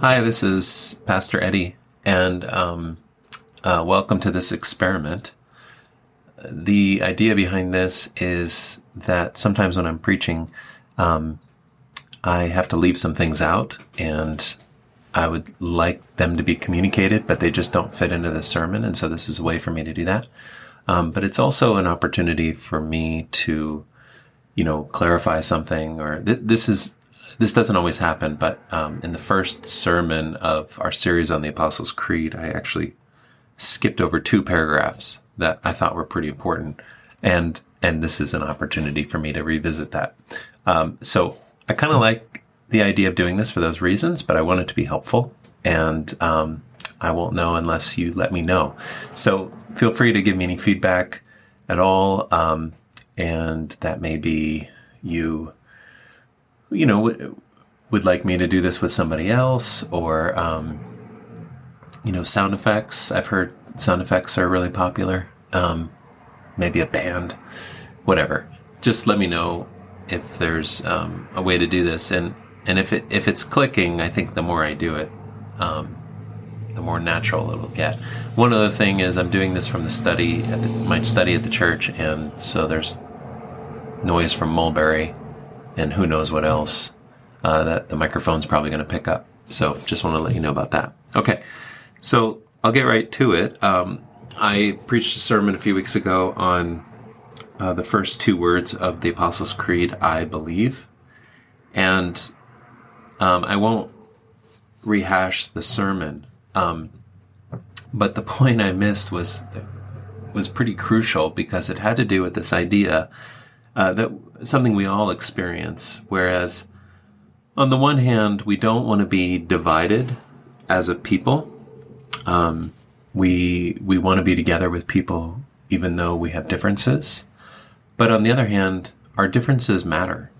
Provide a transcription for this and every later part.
Hi, this is Pastor Eddie, and um, uh, welcome to this experiment. The idea behind this is that sometimes when I'm preaching, um, I have to leave some things out, and I would like them to be communicated, but they just don't fit into the sermon, and so this is a way for me to do that. Um, but it's also an opportunity for me to, you know, clarify something, or th- this is this doesn't always happen, but um, in the first sermon of our series on the Apostles' Creed, I actually skipped over two paragraphs that I thought were pretty important, and and this is an opportunity for me to revisit that. Um, so I kind of like the idea of doing this for those reasons, but I want it to be helpful, and um, I won't know unless you let me know. So feel free to give me any feedback at all, um, and that may be you you know, would, would like me to do this with somebody else or, um, you know, sound effects. I've heard sound effects are really popular. Um, maybe a band, whatever. Just let me know if there's um, a way to do this, and and if it if it's clicking, I think the more I do it, um, the more natural it'll get. One other thing is I'm doing this from the study at the, my study at the church, and so there's noise from Mulberry and who knows what else uh, that the microphone's probably going to pick up. So just want to let you know about that. Okay, so I'll get right to it. Um, I preached a sermon a few weeks ago on uh, the first two words of the Apostles' Creed, I believe. And um, I won't rehash the sermon. Um, but the point I missed was was pretty crucial because it had to do with this idea uh, that something we all experience. Whereas, on the one hand, we don't want to be divided as a people. Um, we we want to be together with people even though we have differences. But on the other hand, our differences matter.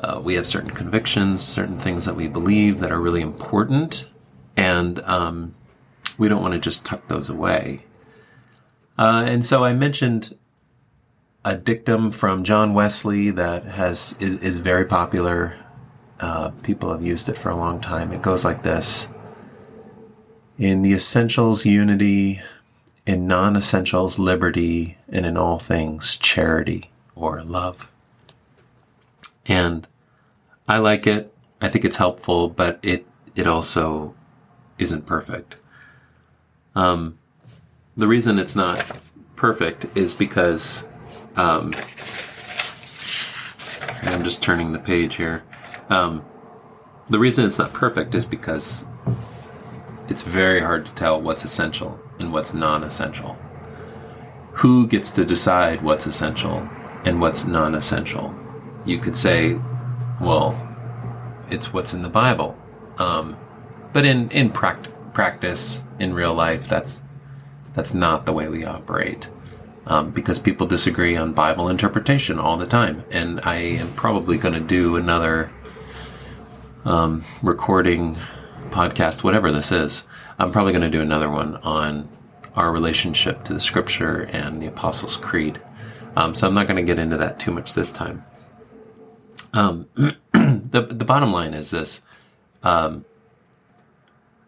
Uh, we have certain convictions, certain things that we believe that are really important, and um, we don't want to just tuck those away. Uh, and so I mentioned a dictum from John Wesley that has is, is very popular. Uh, people have used it for a long time. It goes like this: In the essentials, unity; in non-essentials, liberty; and in all things, charity or love. And I like it. I think it's helpful, but it it also isn't perfect. Um, the reason it's not perfect is because um, I'm just turning the page here. Um, the reason it's not perfect is because it's very hard to tell what's essential and what's non essential. Who gets to decide what's essential and what's non essential? You could say, well, it's what's in the Bible. Um, but in, in pract- practice, in real life, that's, that's not the way we operate um, because people disagree on Bible interpretation all the time. And I am probably going to do another um, recording, podcast, whatever this is. I'm probably going to do another one on our relationship to the Scripture and the Apostles' Creed. Um, so I'm not going to get into that too much this time. Um, the the bottom line is this: um,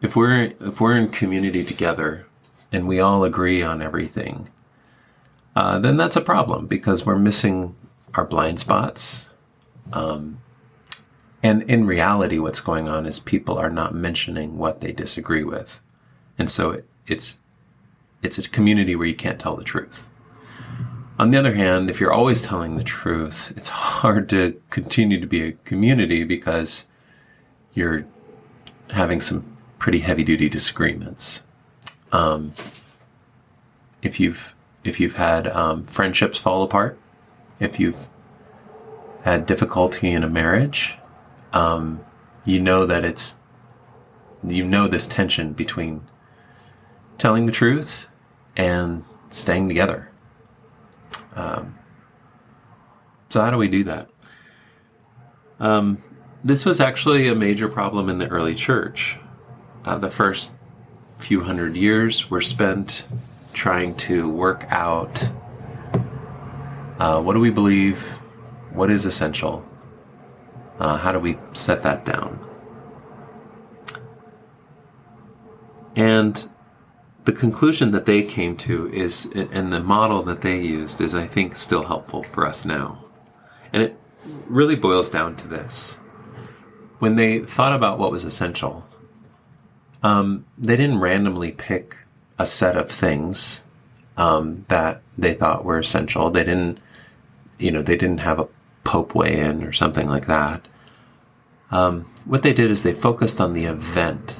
if we're if we're in community together and we all agree on everything, uh, then that's a problem because we're missing our blind spots. Um, and in reality, what's going on is people are not mentioning what they disagree with, and so it, it's it's a community where you can't tell the truth. On the other hand, if you're always telling the truth, it's hard to continue to be a community because you're having some pretty heavy duty disagreements. Um, if you've if you've had um, friendships fall apart, if you've had difficulty in a marriage, um, you know that it's, you know this tension between telling the truth and staying together. Um, so, how do we do that? Um, this was actually a major problem in the early church. Uh, the first few hundred years were spent trying to work out uh, what do we believe, what is essential, uh, how do we set that down. And the conclusion that they came to is, and the model that they used is, I think, still helpful for us now. And it really boils down to this. When they thought about what was essential, um, they didn't randomly pick a set of things um, that they thought were essential. They didn't, you know, they didn't have a pope weigh in or something like that. Um, what they did is they focused on the event,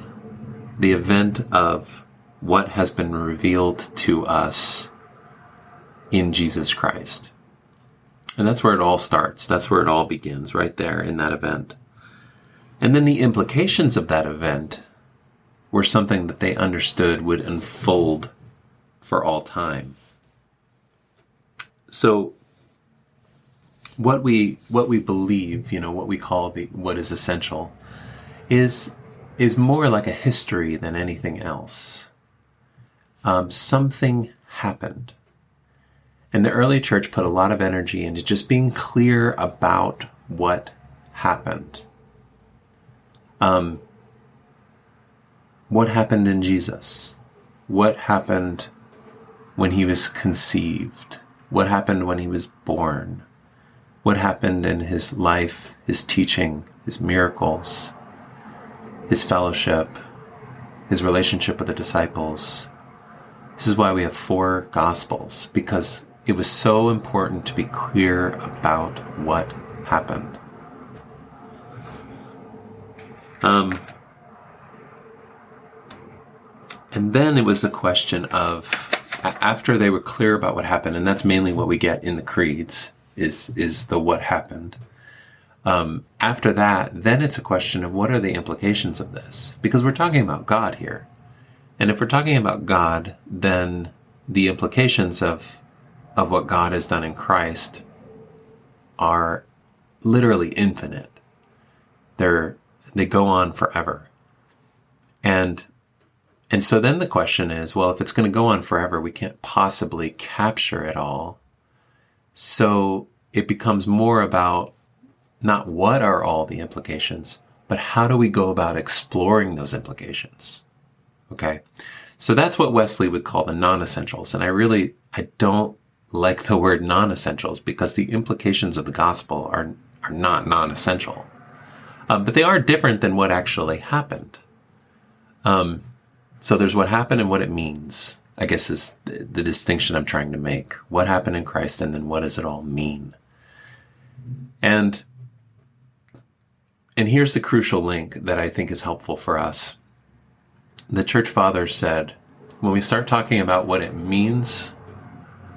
the event of what has been revealed to us in Jesus Christ. And that's where it all starts. That's where it all begins, right there in that event. And then the implications of that event were something that they understood would unfold for all time. So what we what we believe, you know, what we call the what is essential is is more like a history than anything else. Um, something happened. And the early church put a lot of energy into just being clear about what happened. Um, what happened in Jesus? What happened when he was conceived? What happened when he was born? What happened in his life, his teaching, his miracles, his fellowship, his relationship with the disciples? This is why we have four gospels, because it was so important to be clear about what happened. Um, and then it was a question of after they were clear about what happened, and that's mainly what we get in the creeds is is the what happened. Um, after that, then it's a question of what are the implications of this? Because we're talking about God here, and if we're talking about God, then the implications of of what God has done in Christ are literally infinite. They're they go on forever. And and so then the question is, well, if it's going to go on forever, we can't possibly capture it all. So it becomes more about not what are all the implications, but how do we go about exploring those implications? Okay. So that's what Wesley would call the non-essentials. And I really, I don't like the word non-essentials because the implications of the gospel are, are not non-essential. Um, but they are different than what actually happened. Um, so there's what happened and what it means. I guess is the, the distinction I'm trying to make. What happened in Christ and then what does it all mean? And and here's the crucial link that I think is helpful for us. The church fathers said, when we start talking about what it means,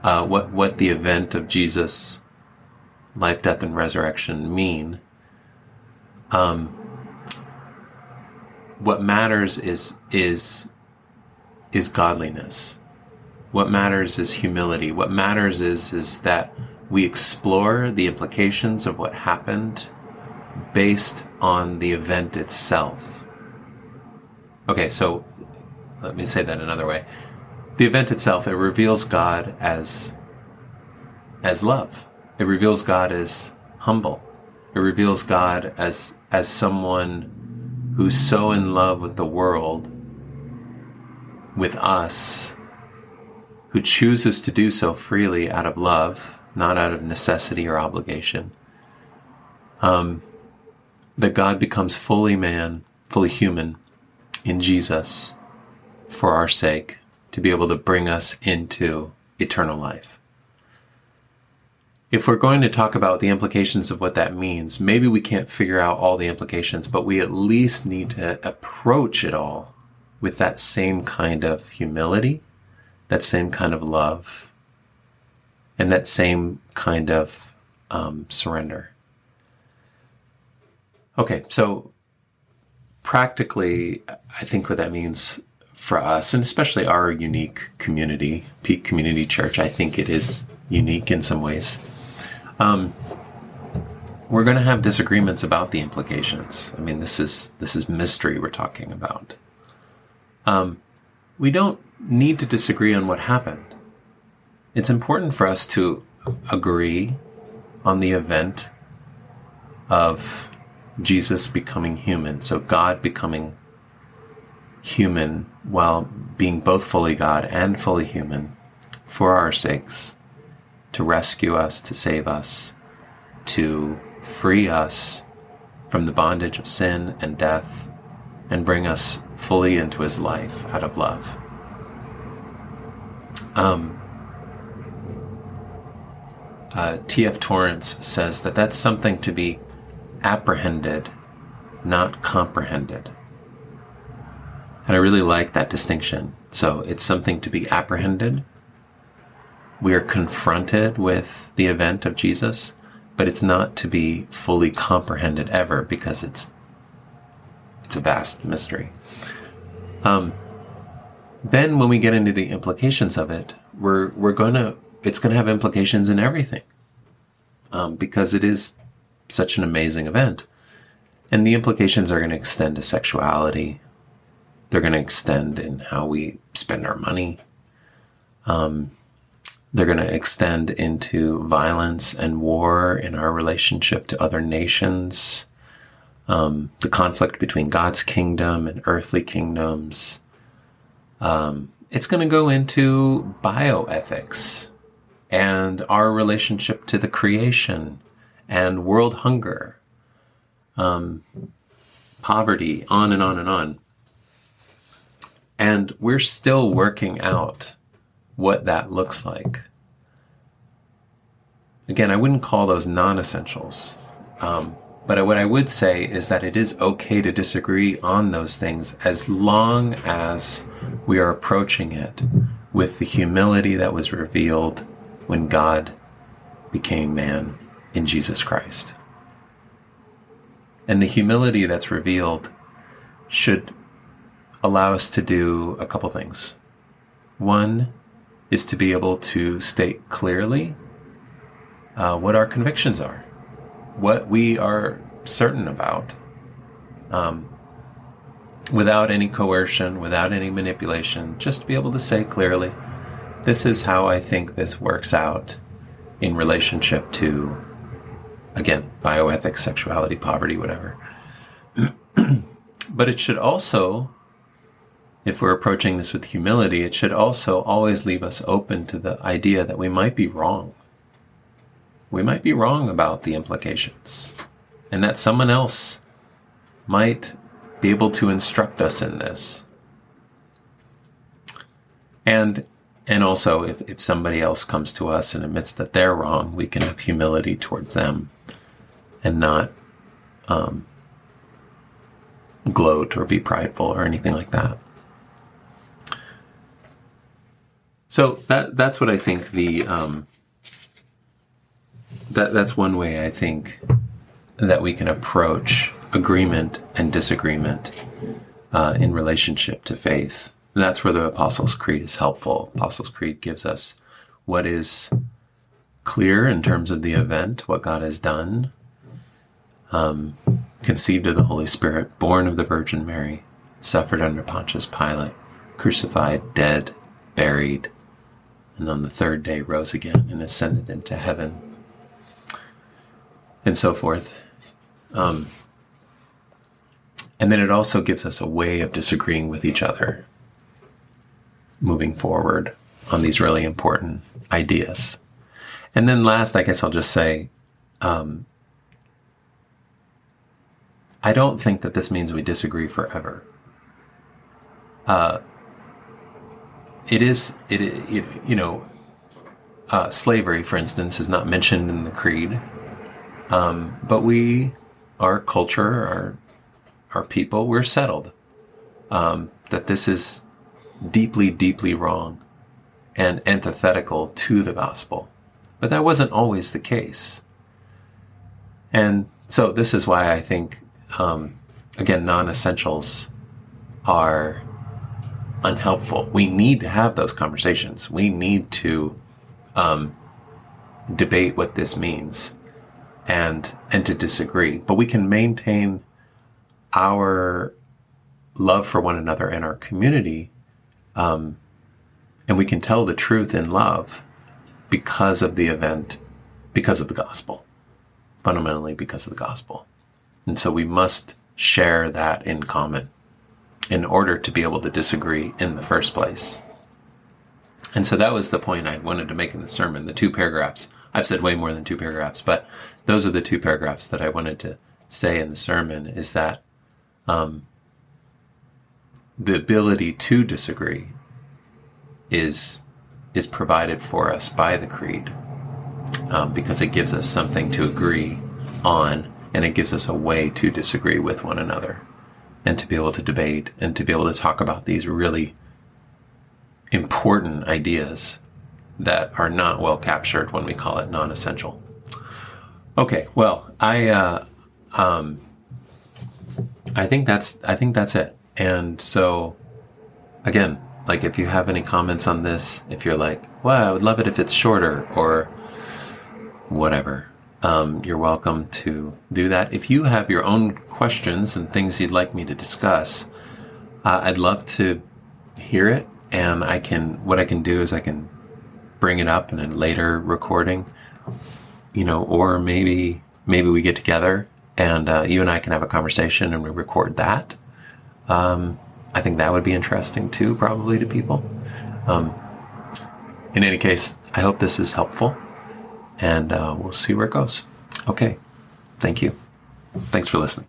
uh, what what the event of Jesus' life, death, and resurrection mean, um, what matters is is is godliness. What matters is humility. What matters is, is that we explore the implications of what happened based on the event itself. Okay, so let me say that another way. The event itself, it reveals God as, as love. It reveals God as humble. It reveals God as, as someone who's so in love with the world with us who chooses to do so freely out of love, not out of necessity or obligation. Um, that God becomes fully man, fully human in Jesus for our sake to be able to bring us into eternal life. If we're going to talk about the implications of what that means, maybe we can't figure out all the implications, but we at least need to approach it all with that same kind of humility, that same kind of love, and that same kind of um, surrender. Okay, so practically, I think what that means for us, and especially our unique community, Peak Community Church, I think it is unique in some ways. Um, we're going to have disagreements about the implications. I mean, this is this is mystery we're talking about. Um, we don't need to disagree on what happened. It's important for us to agree on the event of Jesus becoming human, so God becoming human while being both fully God and fully human for our sakes, to rescue us, to save us, to free us from the bondage of sin and death, and bring us fully into his life out of love. Um, uh, T.F. Torrance says that that's something to be apprehended, not comprehended. And I really like that distinction. So it's something to be apprehended. We are confronted with the event of Jesus, but it's not to be fully comprehended ever because it's it's a vast mystery. Um, then when we get into the implications of it, we're we're gonna it's gonna have implications in everything. Um, because it is such an amazing event. And the implications are going to extend to sexuality. They're going to extend in how we spend our money. Um, they're going to extend into violence and war in our relationship to other nations, um, the conflict between God's kingdom and earthly kingdoms. Um, it's going to go into bioethics and our relationship to the creation and world hunger, um, poverty, on and on and on. And we're still working out what that looks like. Again, I wouldn't call those non essentials. Um, but what I would say is that it is okay to disagree on those things as long as we are approaching it with the humility that was revealed when God became man in Jesus Christ. And the humility that's revealed should allow us to do a couple things. One is to be able to state clearly uh, what our convictions are, what we are certain about, um, without any coercion, without any manipulation, just to be able to say clearly, this is how I think this works out in relationship to Again, bioethics, sexuality, poverty, whatever. but it should also, if we're approaching this with humility, it should also always leave us open to the idea that we might be wrong. We might be wrong about the implications, and that someone else might be able to instruct us in this. And and also if, if somebody else comes to us and admits that they're wrong, we can have humility towards them and not um, gloat or be prideful or anything like that. So that that's what I think the um, that that's one way I think that we can approach agreement and disagreement uh, in relationship to faith. And that's where the Apostles' Creed is helpful. Apostles' Creed gives us what is clear in terms of the event, what God has done, um, conceived of the Holy Spirit, born of the Virgin Mary, suffered under Pontius Pilate, crucified, dead, buried, and on the third day rose again and ascended into heaven, and so forth. Um, and then it also gives us a way of disagreeing with each other moving forward on these really important ideas. And then last, I guess I'll just say, um, I don't think that this means we disagree forever. Uh, it is, it, it you know, uh, slavery, for instance, is not mentioned in the creed. Um, but we, our culture, our our people, we're settled um, that this is deeply, deeply wrong and antithetical to the gospel. But that wasn't always the case. And so this is why I think um, again, non essentials are unhelpful. We need to have those conversations. We need to um, debate what this means and and to disagree. But we can maintain our love for one another and our community, um, and we can tell the truth in love because of the event, because of the gospel, fundamentally because of the gospel. And so we must share that in common. in order to be able to disagree in the first place. And so that was the point I wanted to make in the sermon, the two paragraphs. I've said way more than two paragraphs, but those are the two paragraphs that I wanted to say in the sermon is that um, the ability to disagree is is provided for us by the creed um, because it gives us something to agree on and it gives us a way to disagree with one another and to be able to debate and to be able to talk about these really important ideas that are not well captured when we call it non-essential. Okay, well, I uh, um, I think that's I think that's it. And so, again, like if you have any comments on this, if you're like, "Well, I would love it if it's shorter," or whatever, um, you're welcome to do that. If you have your own questions and things you'd like me to discuss, uh, I'd love to hear it. And I can, what I can do is I can bring it up in a later recording, you know, or maybe, maybe we get together and uh, you and I can have a conversation and we record that. Um, I think that would be interesting too, probably to people. Um, in any case, I hope this is helpful and uh, we'll see where it goes. Okay. Thank you. Thanks for listening.